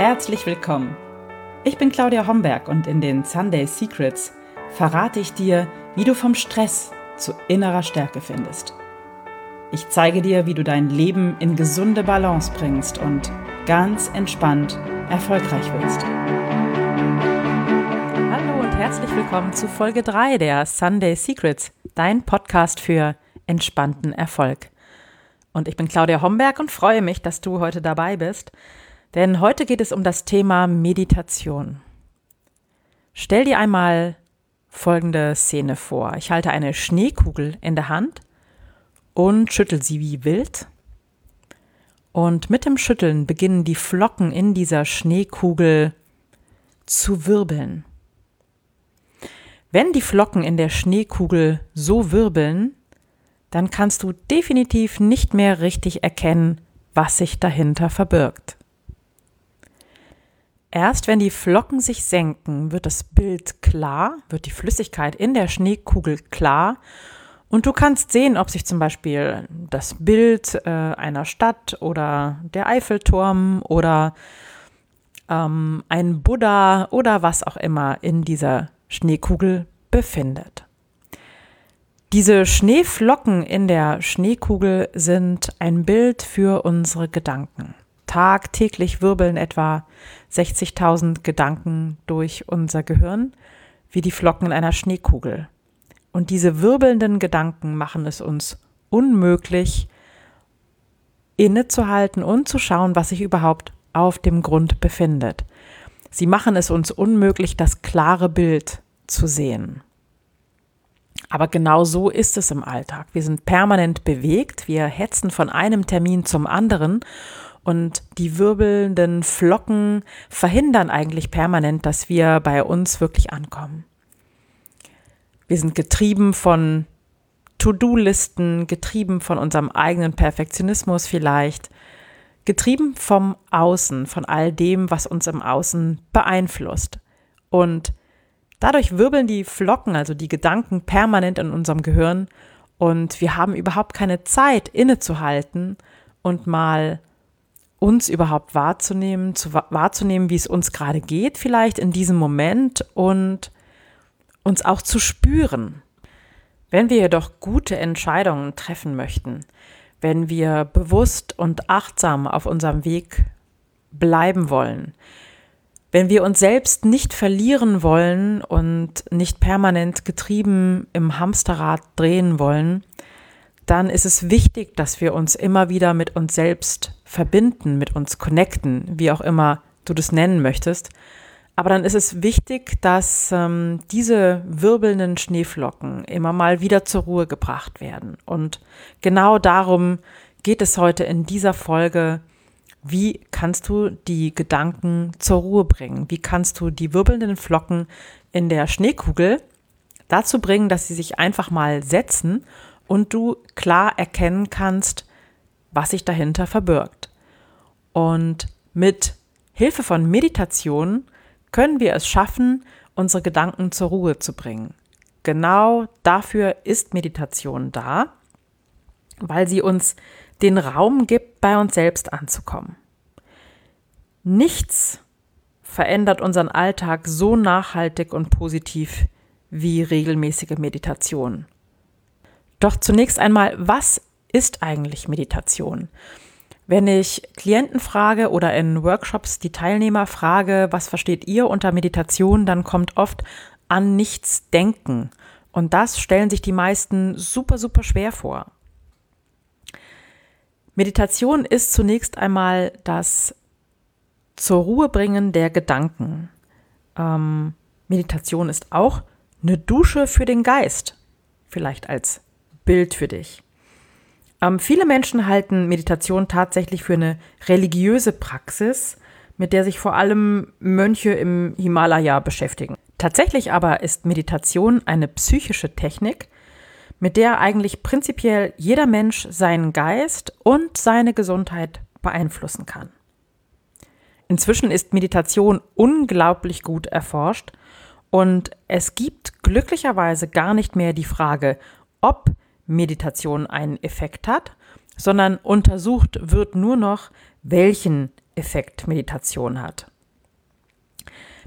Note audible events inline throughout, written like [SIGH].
herzlich willkommen. Ich bin Claudia Homberg und in den Sunday Secrets verrate ich dir, wie du vom Stress zu innerer Stärke findest. Ich zeige dir, wie du dein Leben in gesunde Balance bringst und ganz entspannt erfolgreich wirst. Hallo und herzlich willkommen zu Folge 3 der Sunday Secrets, dein Podcast für entspannten Erfolg. Und ich bin Claudia Homberg und freue mich, dass du heute dabei bist, denn heute geht es um das Thema Meditation. Stell dir einmal folgende Szene vor. Ich halte eine Schneekugel in der Hand und schüttel sie wie wild. Und mit dem Schütteln beginnen die Flocken in dieser Schneekugel zu wirbeln. Wenn die Flocken in der Schneekugel so wirbeln, dann kannst du definitiv nicht mehr richtig erkennen, was sich dahinter verbirgt. Erst wenn die Flocken sich senken, wird das Bild klar, wird die Flüssigkeit in der Schneekugel klar und du kannst sehen, ob sich zum Beispiel das Bild äh, einer Stadt oder der Eiffelturm oder ähm, ein Buddha oder was auch immer in dieser Schneekugel befindet. Diese Schneeflocken in der Schneekugel sind ein Bild für unsere Gedanken. Tagtäglich wirbeln etwa 60.000 Gedanken durch unser Gehirn, wie die Flocken in einer Schneekugel. Und diese wirbelnden Gedanken machen es uns unmöglich, innezuhalten und zu schauen, was sich überhaupt auf dem Grund befindet. Sie machen es uns unmöglich, das klare Bild zu sehen. Aber genau so ist es im Alltag. Wir sind permanent bewegt, wir hetzen von einem Termin zum anderen und die wirbelnden Flocken verhindern eigentlich permanent, dass wir bei uns wirklich ankommen. Wir sind getrieben von To-Do-Listen, getrieben von unserem eigenen Perfektionismus vielleicht, getrieben vom Außen, von all dem, was uns im Außen beeinflusst. Und dadurch wirbeln die Flocken, also die Gedanken, permanent in unserem Gehirn und wir haben überhaupt keine Zeit innezuhalten und mal uns überhaupt wahrzunehmen, zu wahrzunehmen, wie es uns gerade geht, vielleicht in diesem Moment und uns auch zu spüren. Wenn wir jedoch gute Entscheidungen treffen möchten, wenn wir bewusst und achtsam auf unserem Weg bleiben wollen, wenn wir uns selbst nicht verlieren wollen und nicht permanent getrieben im Hamsterrad drehen wollen, dann ist es wichtig, dass wir uns immer wieder mit uns selbst verbinden, mit uns connecten, wie auch immer du das nennen möchtest, aber dann ist es wichtig, dass ähm, diese wirbelnden Schneeflocken immer mal wieder zur Ruhe gebracht werden. Und genau darum geht es heute in dieser Folge. Wie kannst du die Gedanken zur Ruhe bringen? Wie kannst du die wirbelnden Flocken in der Schneekugel dazu bringen, dass sie sich einfach mal setzen und du klar erkennen kannst, was sich dahinter verbirgt. Und mit Hilfe von Meditation können wir es schaffen, unsere Gedanken zur Ruhe zu bringen. Genau dafür ist Meditation da, weil sie uns den Raum gibt, bei uns selbst anzukommen. Nichts verändert unseren Alltag so nachhaltig und positiv wie regelmäßige Meditation. Doch zunächst einmal, was ist eigentlich Meditation? Wenn ich Klienten frage oder in Workshops die Teilnehmer frage, was versteht ihr unter Meditation, dann kommt oft an nichts denken. Und das stellen sich die meisten super, super schwer vor. Meditation ist zunächst einmal das zur Ruhe bringen der Gedanken. Ähm, Meditation ist auch eine Dusche für den Geist, vielleicht als Bild für dich. Ähm, viele Menschen halten Meditation tatsächlich für eine religiöse Praxis, mit der sich vor allem Mönche im Himalaya beschäftigen. Tatsächlich aber ist Meditation eine psychische Technik, mit der eigentlich prinzipiell jeder Mensch seinen Geist und seine Gesundheit beeinflussen kann. Inzwischen ist Meditation unglaublich gut erforscht und es gibt glücklicherweise gar nicht mehr die Frage, ob Meditation einen Effekt hat, sondern untersucht wird nur noch, welchen Effekt Meditation hat.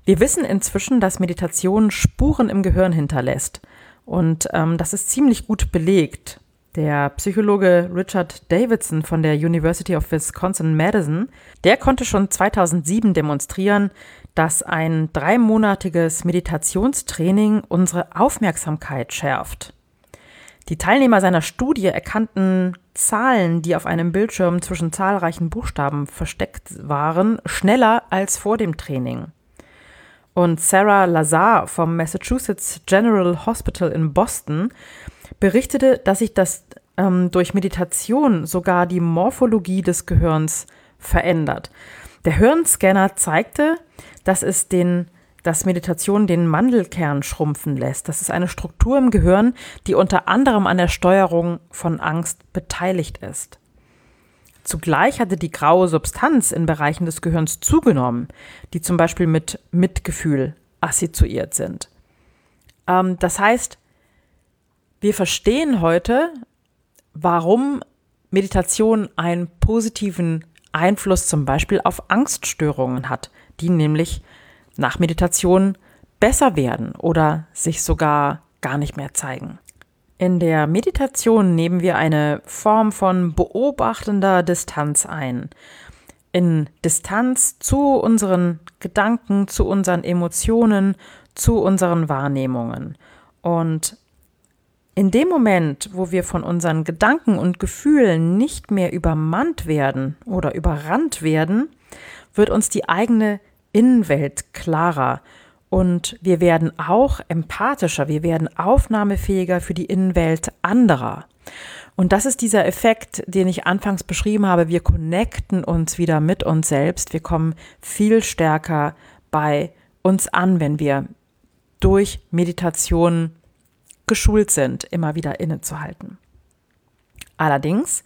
Wir wissen inzwischen, dass Meditation Spuren im Gehirn hinterlässt. Und ähm, das ist ziemlich gut belegt. Der Psychologe Richard Davidson von der University of Wisconsin-Madison, der konnte schon 2007 demonstrieren, dass ein dreimonatiges Meditationstraining unsere Aufmerksamkeit schärft. Die Teilnehmer seiner Studie erkannten Zahlen, die auf einem Bildschirm zwischen zahlreichen Buchstaben versteckt waren, schneller als vor dem Training. Und Sarah Lazar vom Massachusetts General Hospital in Boston berichtete, dass sich das ähm, durch Meditation sogar die Morphologie des Gehirns verändert. Der Hirnscanner zeigte, dass es den dass Meditation den Mandelkern schrumpfen lässt. Das ist eine Struktur im Gehirn, die unter anderem an der Steuerung von Angst beteiligt ist. Zugleich hatte die graue Substanz in Bereichen des Gehirns zugenommen, die zum Beispiel mit Mitgefühl assoziiert sind. Ähm, das heißt, wir verstehen heute, warum Meditation einen positiven Einfluss zum Beispiel auf Angststörungen hat, die nämlich nach Meditation besser werden oder sich sogar gar nicht mehr zeigen. In der Meditation nehmen wir eine Form von beobachtender Distanz ein. In Distanz zu unseren Gedanken, zu unseren Emotionen, zu unseren Wahrnehmungen. Und in dem Moment, wo wir von unseren Gedanken und Gefühlen nicht mehr übermannt werden oder überrannt werden, wird uns die eigene Innenwelt klarer und wir werden auch empathischer, wir werden aufnahmefähiger für die Innenwelt anderer. Und das ist dieser Effekt, den ich anfangs beschrieben habe. Wir connecten uns wieder mit uns selbst. Wir kommen viel stärker bei uns an, wenn wir durch Meditation geschult sind, immer wieder innezuhalten. Allerdings,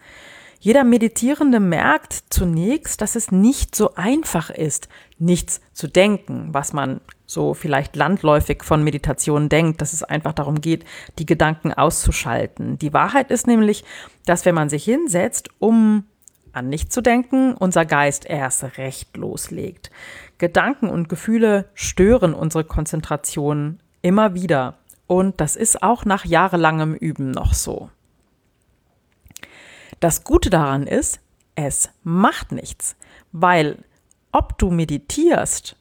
jeder Meditierende merkt zunächst, dass es nicht so einfach ist, nichts zu denken, was man so vielleicht landläufig von Meditation denkt, dass es einfach darum geht, die Gedanken auszuschalten. Die Wahrheit ist nämlich, dass wenn man sich hinsetzt, um an nichts zu denken, unser Geist erst recht loslegt. Gedanken und Gefühle stören unsere Konzentration immer wieder. Und das ist auch nach jahrelangem Üben noch so. Das Gute daran ist, es macht nichts, weil ob du meditierst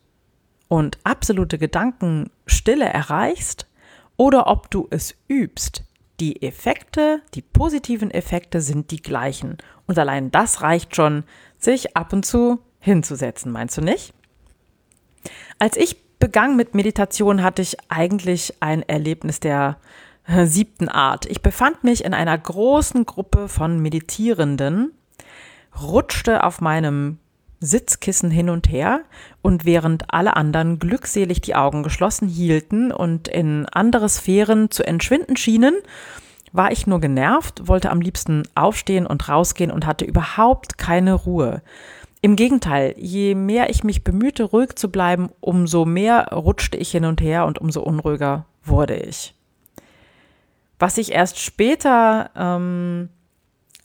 und absolute Gedankenstille erreichst oder ob du es übst, die Effekte, die positiven Effekte sind die gleichen. Und allein das reicht schon, sich ab und zu hinzusetzen, meinst du nicht? Als ich begann mit Meditation, hatte ich eigentlich ein Erlebnis der siebten Art. Ich befand mich in einer großen Gruppe von Meditierenden, rutschte auf meinem Sitzkissen hin und her und während alle anderen glückselig die Augen geschlossen hielten und in andere Sphären zu entschwinden schienen, war ich nur genervt, wollte am liebsten aufstehen und rausgehen und hatte überhaupt keine Ruhe. Im Gegenteil, je mehr ich mich bemühte, ruhig zu bleiben, umso mehr rutschte ich hin und her und umso unruhiger wurde ich. Was ich erst später ähm,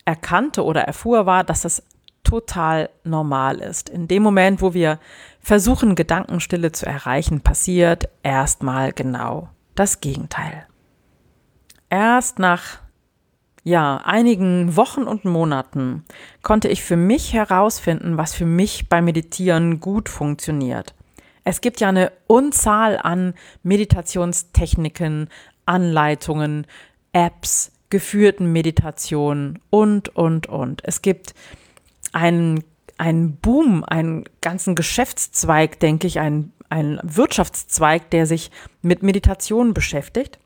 erkannte oder erfuhr, war, dass das total normal ist. In dem Moment, wo wir versuchen, Gedankenstille zu erreichen, passiert erstmal genau das Gegenteil. Erst nach ja, einigen Wochen und Monaten konnte ich für mich herausfinden, was für mich beim Meditieren gut funktioniert. Es gibt ja eine Unzahl an Meditationstechniken, Anleitungen, Apps, geführten Meditationen und, und, und. Es gibt einen, einen Boom, einen ganzen Geschäftszweig, denke ich, einen, einen Wirtschaftszweig, der sich mit Meditation beschäftigt.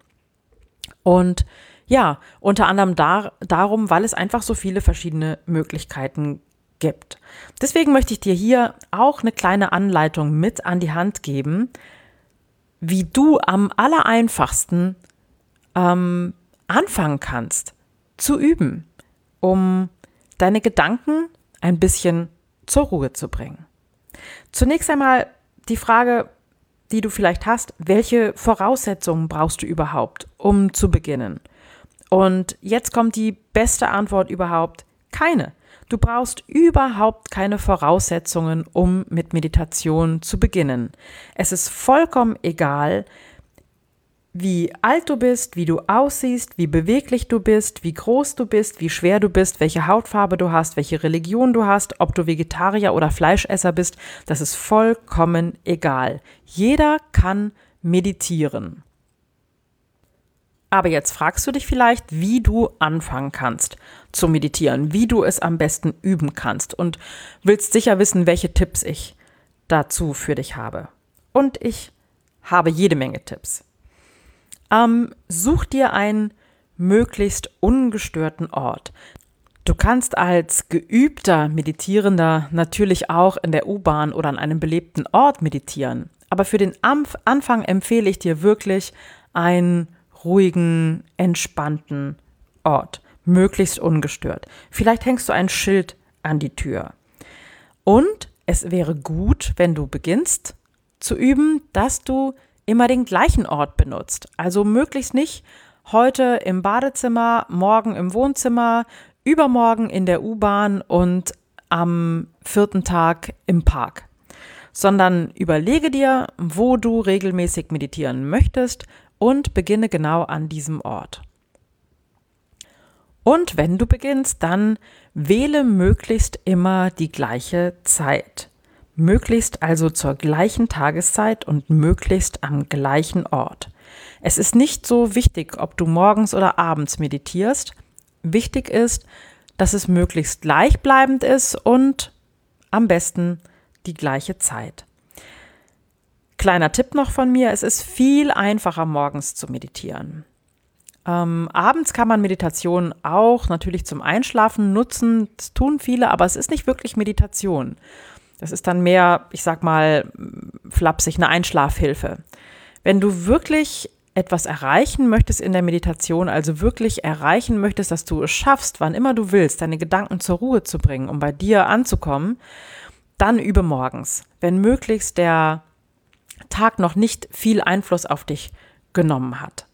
Und ja, unter anderem dar, darum, weil es einfach so viele verschiedene Möglichkeiten gibt. Deswegen möchte ich dir hier auch eine kleine Anleitung mit an die Hand geben, wie du am allereinfachsten ähm, anfangen kannst zu üben, um deine Gedanken ein bisschen zur Ruhe zu bringen. Zunächst einmal die Frage, die du vielleicht hast, welche Voraussetzungen brauchst du überhaupt, um zu beginnen? Und jetzt kommt die beste Antwort überhaupt, keine. Du brauchst überhaupt keine Voraussetzungen, um mit Meditation zu beginnen. Es ist vollkommen egal, wie alt du bist, wie du aussiehst, wie beweglich du bist, wie groß du bist, wie schwer du bist, welche Hautfarbe du hast, welche Religion du hast, ob du Vegetarier oder Fleischesser bist, das ist vollkommen egal. Jeder kann meditieren. Aber jetzt fragst du dich vielleicht, wie du anfangen kannst zu meditieren, wie du es am besten üben kannst und willst sicher wissen, welche Tipps ich dazu für dich habe. Und ich habe jede Menge Tipps. Ähm, such dir einen möglichst ungestörten Ort. Du kannst als geübter Meditierender natürlich auch in der U-Bahn oder an einem belebten Ort meditieren. Aber für den Anfang empfehle ich dir wirklich einen ruhigen, entspannten Ort, möglichst ungestört. Vielleicht hängst du ein Schild an die Tür. Und es wäre gut, wenn du beginnst zu üben, dass du immer den gleichen Ort benutzt. Also möglichst nicht heute im Badezimmer, morgen im Wohnzimmer, übermorgen in der U-Bahn und am vierten Tag im Park. Sondern überlege dir, wo du regelmäßig meditieren möchtest und beginne genau an diesem Ort. Und wenn du beginnst, dann wähle möglichst immer die gleiche Zeit. Möglichst also zur gleichen Tageszeit und möglichst am gleichen Ort. Es ist nicht so wichtig, ob du morgens oder abends meditierst. Wichtig ist, dass es möglichst gleichbleibend ist und am besten die gleiche Zeit. Kleiner Tipp noch von mir, es ist viel einfacher morgens zu meditieren. Ähm, abends kann man Meditation auch natürlich zum Einschlafen nutzen. Das tun viele, aber es ist nicht wirklich Meditation. Das ist dann mehr, ich sag mal, flapsig, eine Einschlafhilfe. Wenn du wirklich etwas erreichen möchtest in der Meditation, also wirklich erreichen möchtest, dass du es schaffst, wann immer du willst, deine Gedanken zur Ruhe zu bringen, um bei dir anzukommen, dann übe morgens. Wenn möglichst der Tag noch nicht viel Einfluss auf dich genommen hat.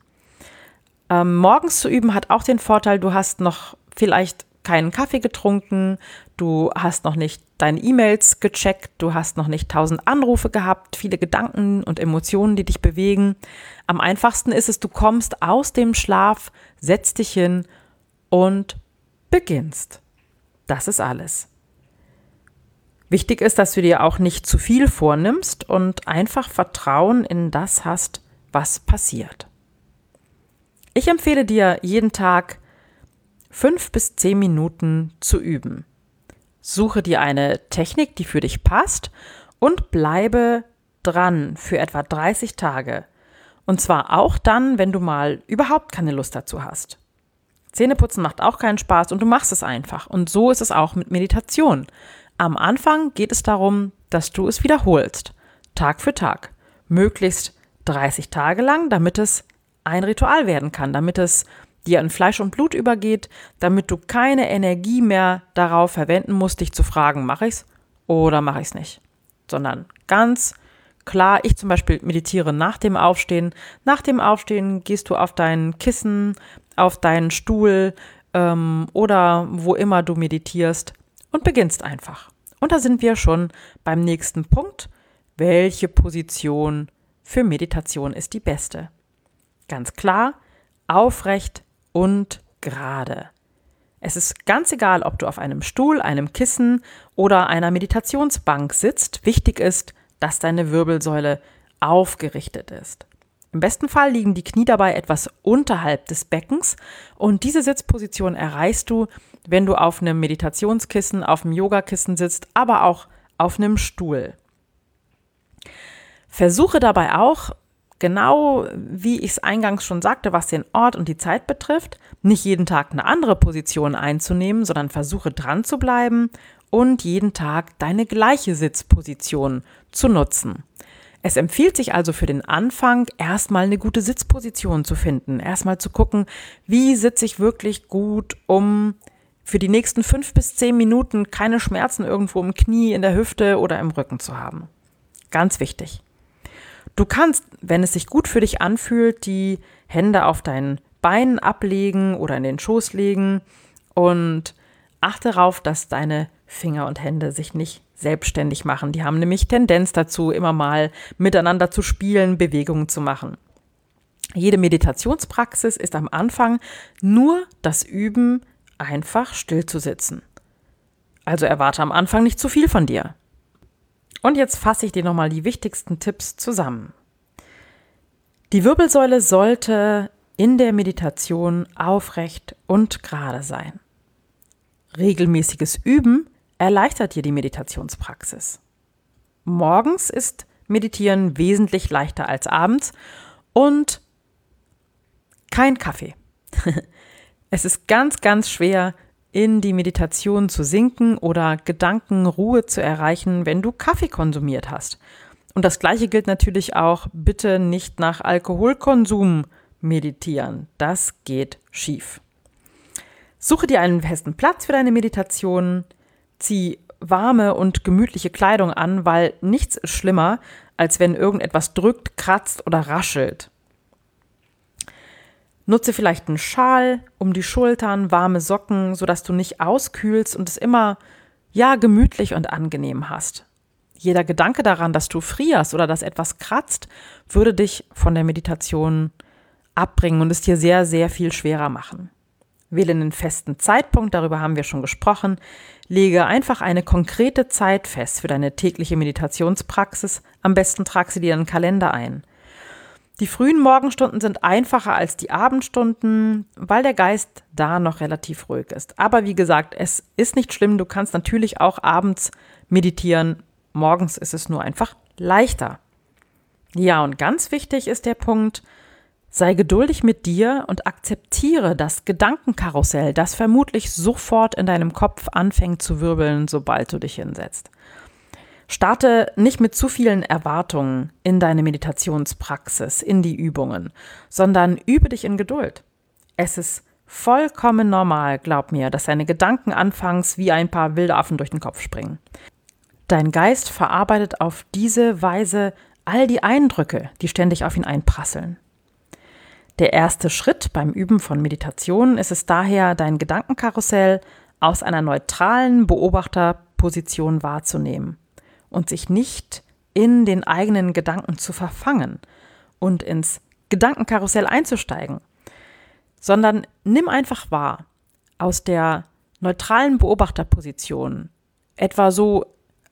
Ähm, morgens zu üben hat auch den Vorteil, du hast noch vielleicht keinen Kaffee getrunken, du hast noch nicht deine E-Mails gecheckt, du hast noch nicht tausend Anrufe gehabt, viele Gedanken und Emotionen, die dich bewegen. Am einfachsten ist es, du kommst aus dem Schlaf, setzt dich hin und beginnst. Das ist alles. Wichtig ist, dass du dir auch nicht zu viel vornimmst und einfach Vertrauen in das hast, was passiert. Ich empfehle dir jeden Tag fünf bis zehn Minuten zu üben. Suche dir eine Technik, die für dich passt und bleibe dran für etwa 30 Tage. Und zwar auch dann, wenn du mal überhaupt keine Lust dazu hast. Zähneputzen macht auch keinen Spaß und du machst es einfach. Und so ist es auch mit Meditation. Am Anfang geht es darum, dass du es wiederholst, Tag für Tag, möglichst 30 Tage lang, damit es ein Ritual werden kann, damit es dir in Fleisch und Blut übergeht, damit du keine Energie mehr darauf verwenden musst, dich zu fragen, mache ich's oder mache ich's nicht, sondern ganz klar, ich zum Beispiel meditiere nach dem Aufstehen. Nach dem Aufstehen gehst du auf dein Kissen, auf deinen Stuhl ähm, oder wo immer du meditierst und beginnst einfach. Und da sind wir schon beim nächsten Punkt. Welche Position für Meditation ist die beste? Ganz klar, aufrecht und gerade. Es ist ganz egal, ob du auf einem Stuhl, einem Kissen oder einer Meditationsbank sitzt. Wichtig ist, dass deine Wirbelsäule aufgerichtet ist. Im besten Fall liegen die Knie dabei etwas unterhalb des Beckens und diese Sitzposition erreichst du, wenn du auf einem Meditationskissen, auf einem Yogakissen sitzt, aber auch auf einem Stuhl. Versuche dabei auch genau wie ich es eingangs schon sagte, was den Ort und die Zeit betrifft, nicht jeden Tag eine andere Position einzunehmen, sondern versuche dran zu bleiben und jeden Tag deine gleiche Sitzposition zu nutzen. Es empfiehlt sich also für den Anfang erstmal eine gute Sitzposition zu finden, erstmal zu gucken, wie sitze ich wirklich gut, um für die nächsten fünf bis zehn Minuten keine Schmerzen irgendwo im Knie, in der Hüfte oder im Rücken zu haben. Ganz wichtig. Du kannst, wenn es sich gut für dich anfühlt, die Hände auf deinen Beinen ablegen oder in den Schoß legen und achte darauf, dass deine Finger und Hände sich nicht selbstständig machen. Die haben nämlich Tendenz dazu, immer mal miteinander zu spielen, Bewegungen zu machen. Jede Meditationspraxis ist am Anfang nur das Üben, einfach still zu sitzen. Also erwarte am Anfang nicht zu viel von dir. Und jetzt fasse ich dir nochmal die wichtigsten Tipps zusammen. Die Wirbelsäule sollte in der Meditation aufrecht und gerade sein. Regelmäßiges Üben erleichtert dir die Meditationspraxis. Morgens ist Meditieren wesentlich leichter als abends und kein Kaffee. [LAUGHS] es ist ganz, ganz schwer, in die Meditation zu sinken oder Gedankenruhe zu erreichen, wenn du Kaffee konsumiert hast. Und das Gleiche gilt natürlich auch, bitte nicht nach Alkoholkonsum meditieren. Das geht schief. Suche dir einen festen Platz für deine Meditation, zieh warme und gemütliche Kleidung an, weil nichts ist schlimmer, als wenn irgendetwas drückt, kratzt oder raschelt. Nutze vielleicht einen Schal um die Schultern, warme Socken, sodass du nicht auskühlst und es immer, ja, gemütlich und angenehm hast. Jeder Gedanke daran, dass du frierst oder dass etwas kratzt, würde dich von der Meditation abbringen und es dir sehr, sehr viel schwerer machen. Wähle einen festen Zeitpunkt, darüber haben wir schon gesprochen. Lege einfach eine konkrete Zeit fest für deine tägliche Meditationspraxis. Am besten trag sie dir in den Kalender ein. Die frühen Morgenstunden sind einfacher als die Abendstunden, weil der Geist da noch relativ ruhig ist. Aber wie gesagt, es ist nicht schlimm, du kannst natürlich auch abends meditieren. Morgens ist es nur einfach leichter. Ja, und ganz wichtig ist der Punkt, Sei geduldig mit dir und akzeptiere das Gedankenkarussell, das vermutlich sofort in deinem Kopf anfängt zu wirbeln, sobald du dich hinsetzt. Starte nicht mit zu vielen Erwartungen in deine Meditationspraxis, in die Übungen, sondern übe dich in Geduld. Es ist vollkommen normal, glaub mir, dass deine Gedanken anfangs wie ein paar wilde Affen durch den Kopf springen. Dein Geist verarbeitet auf diese Weise all die Eindrücke, die ständig auf ihn einprasseln. Der erste Schritt beim Üben von Meditation ist es daher, dein Gedankenkarussell aus einer neutralen Beobachterposition wahrzunehmen und sich nicht in den eigenen Gedanken zu verfangen und ins Gedankenkarussell einzusteigen, sondern nimm einfach wahr aus der neutralen Beobachterposition, etwa so,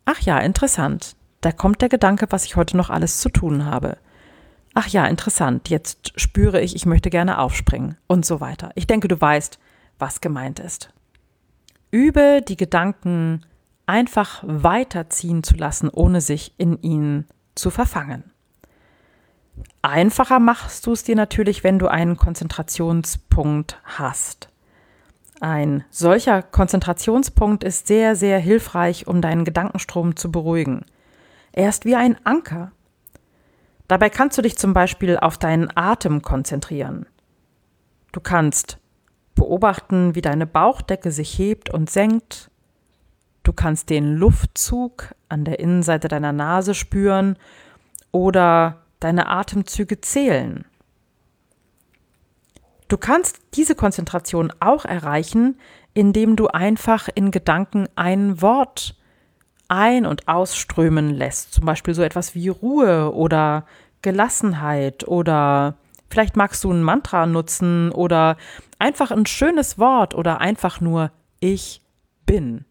ach ja, interessant, da kommt der Gedanke, was ich heute noch alles zu tun habe ach ja, interessant, jetzt spüre ich, ich möchte gerne aufspringen und so weiter. Ich denke, du weißt, was gemeint ist. Übe die Gedanken einfach weiterziehen zu lassen, ohne sich in ihnen zu verfangen. Einfacher machst du es dir natürlich, wenn du einen Konzentrationspunkt hast. Ein solcher Konzentrationspunkt ist sehr, sehr hilfreich, um deinen Gedankenstrom zu beruhigen. Er ist wie ein Anker, Dabei kannst du dich zum Beispiel auf deinen Atem konzentrieren. Du kannst beobachten, wie deine Bauchdecke sich hebt und senkt. Du kannst den Luftzug an der Innenseite deiner Nase spüren oder deine Atemzüge zählen. Du kannst diese Konzentration auch erreichen, indem du einfach in Gedanken ein Wort ein- und ausströmen lässt. Zum Beispiel so etwas wie Ruhe oder Gelassenheit oder vielleicht magst du ein Mantra nutzen oder einfach ein schönes Wort oder einfach nur ich bin.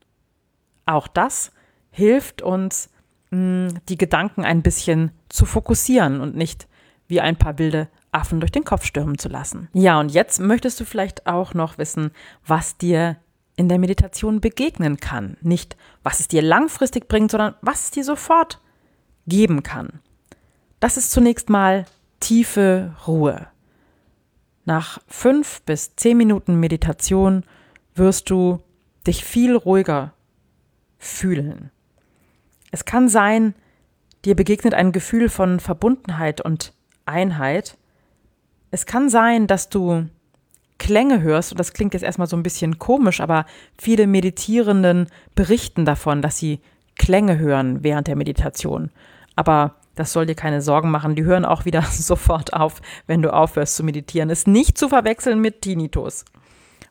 Auch das hilft uns, mm, die Gedanken ein bisschen zu fokussieren und nicht wie ein paar wilde Affen durch den Kopf stürmen zu lassen. Ja, und jetzt möchtest du vielleicht auch noch wissen, was dir in der Meditation begegnen kann. Nicht, was es dir langfristig bringt, sondern was es dir sofort geben kann. Das ist zunächst mal tiefe Ruhe. Nach fünf bis zehn Minuten Meditation wirst du dich viel ruhiger fühlen. Es kann sein, dir begegnet ein Gefühl von Verbundenheit und Einheit. Es kann sein, dass du Klänge hörst, und das klingt jetzt erstmal so ein bisschen komisch, aber viele Meditierenden berichten davon, dass sie Klänge hören während der Meditation. Aber das soll dir keine Sorgen machen. Die hören auch wieder [LAUGHS] sofort auf, wenn du aufhörst zu meditieren. Ist nicht zu verwechseln mit Tinnitus.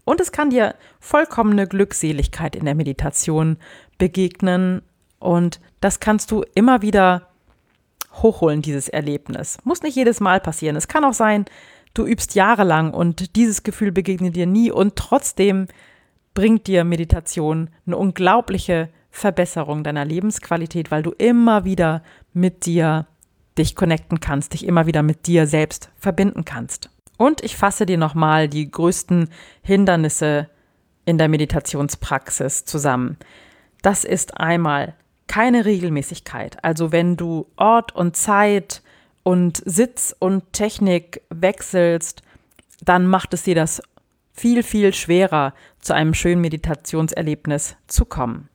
Und es kann dir vollkommene Glückseligkeit in der Meditation begegnen. Und das kannst du immer wieder hochholen, dieses Erlebnis. Muss nicht jedes Mal passieren. Es kann auch sein, du übst jahrelang und dieses Gefühl begegnet dir nie und trotzdem bringt dir Meditation eine unglaubliche Verbesserung deiner Lebensqualität, weil du immer wieder mit dir dich connecten kannst, dich immer wieder mit dir selbst verbinden kannst. Und ich fasse dir nochmal die größten Hindernisse in der Meditationspraxis zusammen. Das ist einmal keine Regelmäßigkeit. Also wenn du Ort und Zeit und Sitz und Technik wechselst, dann macht es dir das viel, viel schwerer, zu einem schönen Meditationserlebnis zu kommen.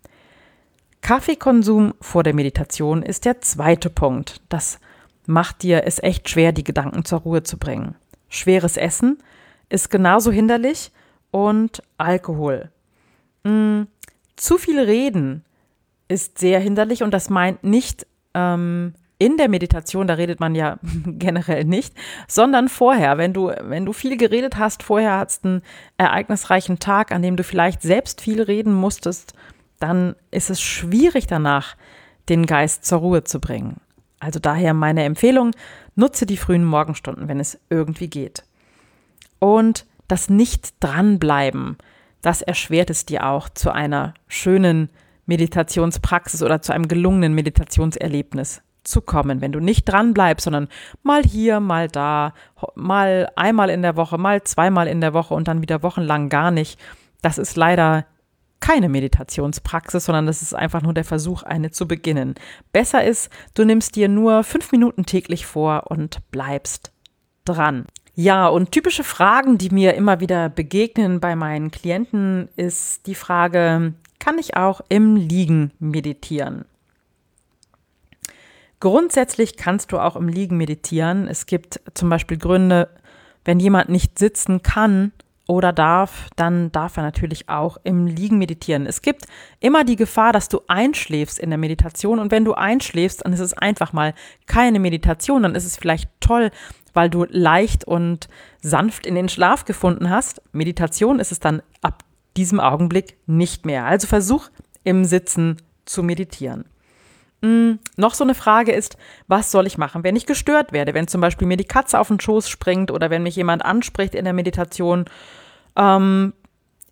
Kaffeekonsum vor der Meditation ist der zweite Punkt. Das macht dir es echt schwer, die Gedanken zur Ruhe zu bringen. Schweres Essen ist genauso hinderlich und Alkohol. Mm, zu viel Reden ist sehr hinderlich und das meint nicht ähm, in der Meditation, da redet man ja [LAUGHS] generell nicht, sondern vorher, wenn du, wenn du viel geredet hast, vorher hast einen ereignisreichen Tag, an dem du vielleicht selbst viel reden musstest, dann ist es schwierig danach, den Geist zur Ruhe zu bringen. Also daher meine Empfehlung, nutze die frühen Morgenstunden, wenn es irgendwie geht. Und das Nicht-Dranbleiben, das erschwert es dir auch zu einer schönen Meditationspraxis oder zu einem gelungenen Meditationserlebnis zu kommen, wenn du nicht dranbleibst, sondern mal hier, mal da, mal einmal in der Woche, mal zweimal in der Woche und dann wieder wochenlang gar nicht. Das ist leider keine Meditationspraxis, sondern das ist einfach nur der Versuch, eine zu beginnen. Besser ist, du nimmst dir nur fünf Minuten täglich vor und bleibst dran. Ja, und typische Fragen, die mir immer wieder begegnen bei meinen Klienten, ist die Frage, kann ich auch im Liegen meditieren? Grundsätzlich kannst du auch im Liegen meditieren. Es gibt zum Beispiel Gründe, wenn jemand nicht sitzen kann, oder darf, dann darf er natürlich auch im Liegen meditieren. Es gibt immer die Gefahr, dass du einschläfst in der Meditation und wenn du einschläfst, dann ist es einfach mal keine Meditation, dann ist es vielleicht toll, weil du leicht und sanft in den Schlaf gefunden hast. Meditation ist es dann ab diesem Augenblick nicht mehr. Also versuch im Sitzen zu meditieren. Hm, noch so eine Frage ist, was soll ich machen, wenn ich gestört werde? Wenn zum Beispiel mir die Katze auf den Schoß springt oder wenn mich jemand anspricht in der Meditation. Ähm,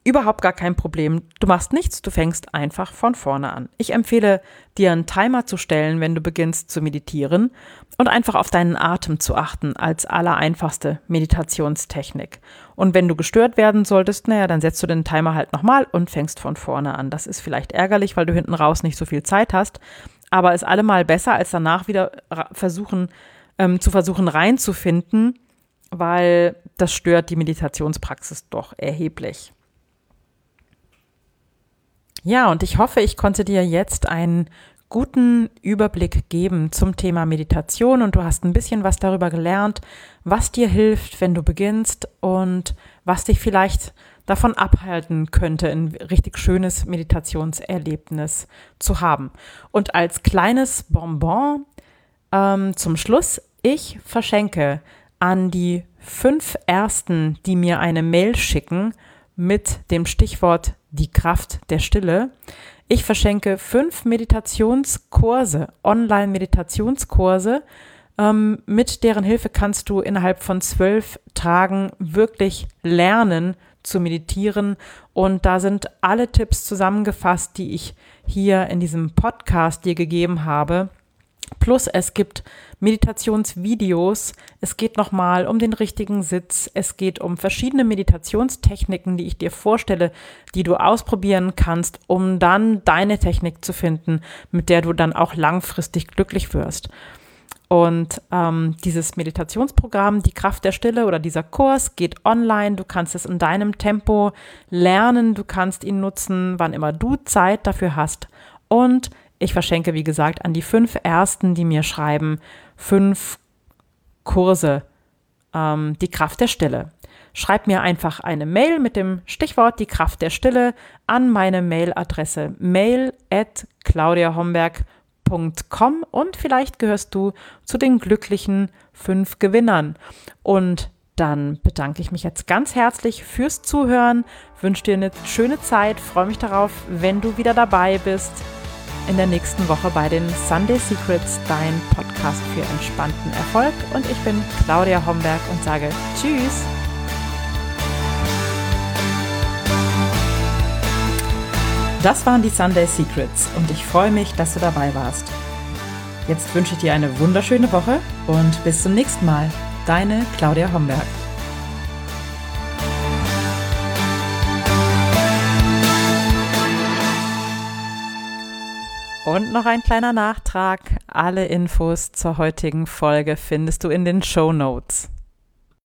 überhaupt gar kein Problem. Du machst nichts, du fängst einfach von vorne an. Ich empfehle dir einen Timer zu stellen, wenn du beginnst zu meditieren und einfach auf deinen Atem zu achten als allereinfachste Meditationstechnik. Und wenn du gestört werden solltest, naja, dann setzt du den Timer halt nochmal und fängst von vorne an. Das ist vielleicht ärgerlich, weil du hinten raus nicht so viel Zeit hast aber ist allemal besser, als danach wieder versuchen, ähm, zu versuchen reinzufinden, weil das stört die Meditationspraxis doch erheblich. Ja, und ich hoffe, ich konnte dir jetzt einen guten Überblick geben zum Thema Meditation und du hast ein bisschen was darüber gelernt, was dir hilft, wenn du beginnst und was dich vielleicht davon abhalten könnte, ein richtig schönes Meditationserlebnis zu haben. Und als kleines Bonbon ähm, zum Schluss, ich verschenke an die fünf Ersten, die mir eine Mail schicken mit dem Stichwort die Kraft der Stille. Ich verschenke fünf Meditationskurse, Online-Meditationskurse, ähm, mit deren Hilfe kannst du innerhalb von zwölf Tagen wirklich lernen, zu meditieren. Und da sind alle Tipps zusammengefasst, die ich hier in diesem Podcast dir gegeben habe. Plus es gibt Meditationsvideos. Es geht nochmal um den richtigen Sitz. Es geht um verschiedene Meditationstechniken, die ich dir vorstelle, die du ausprobieren kannst, um dann deine Technik zu finden, mit der du dann auch langfristig glücklich wirst. Und ähm, dieses Meditationsprogramm, die Kraft der Stille oder dieser Kurs geht online. Du kannst es in deinem Tempo lernen. Du kannst ihn nutzen, wann immer du Zeit dafür hast. Und ich verschenke, wie gesagt, an die fünf Ersten, die mir schreiben, fünf Kurse, ähm, die Kraft der Stille. Schreib mir einfach eine Mail mit dem Stichwort die Kraft der Stille an meine Mailadresse mail at claudiahomberg.com www.glücklichsein.com und vielleicht gehörst du zu den glücklichen fünf Gewinnern. Und dann bedanke ich mich jetzt ganz herzlich fürs Zuhören, wünsche dir eine schöne Zeit, freue mich darauf, wenn du wieder dabei bist in der nächsten Woche bei den Sunday Secrets, dein Podcast für entspannten Erfolg. Und ich bin Claudia Homberg und sage Tschüss. Das waren die Sunday Secrets und ich freue mich, dass du dabei warst. Jetzt wünsche ich dir eine wunderschöne Woche und bis zum nächsten Mal. Deine Claudia Homberg. Und noch ein kleiner Nachtrag. Alle Infos zur heutigen Folge findest du in den Show Notes.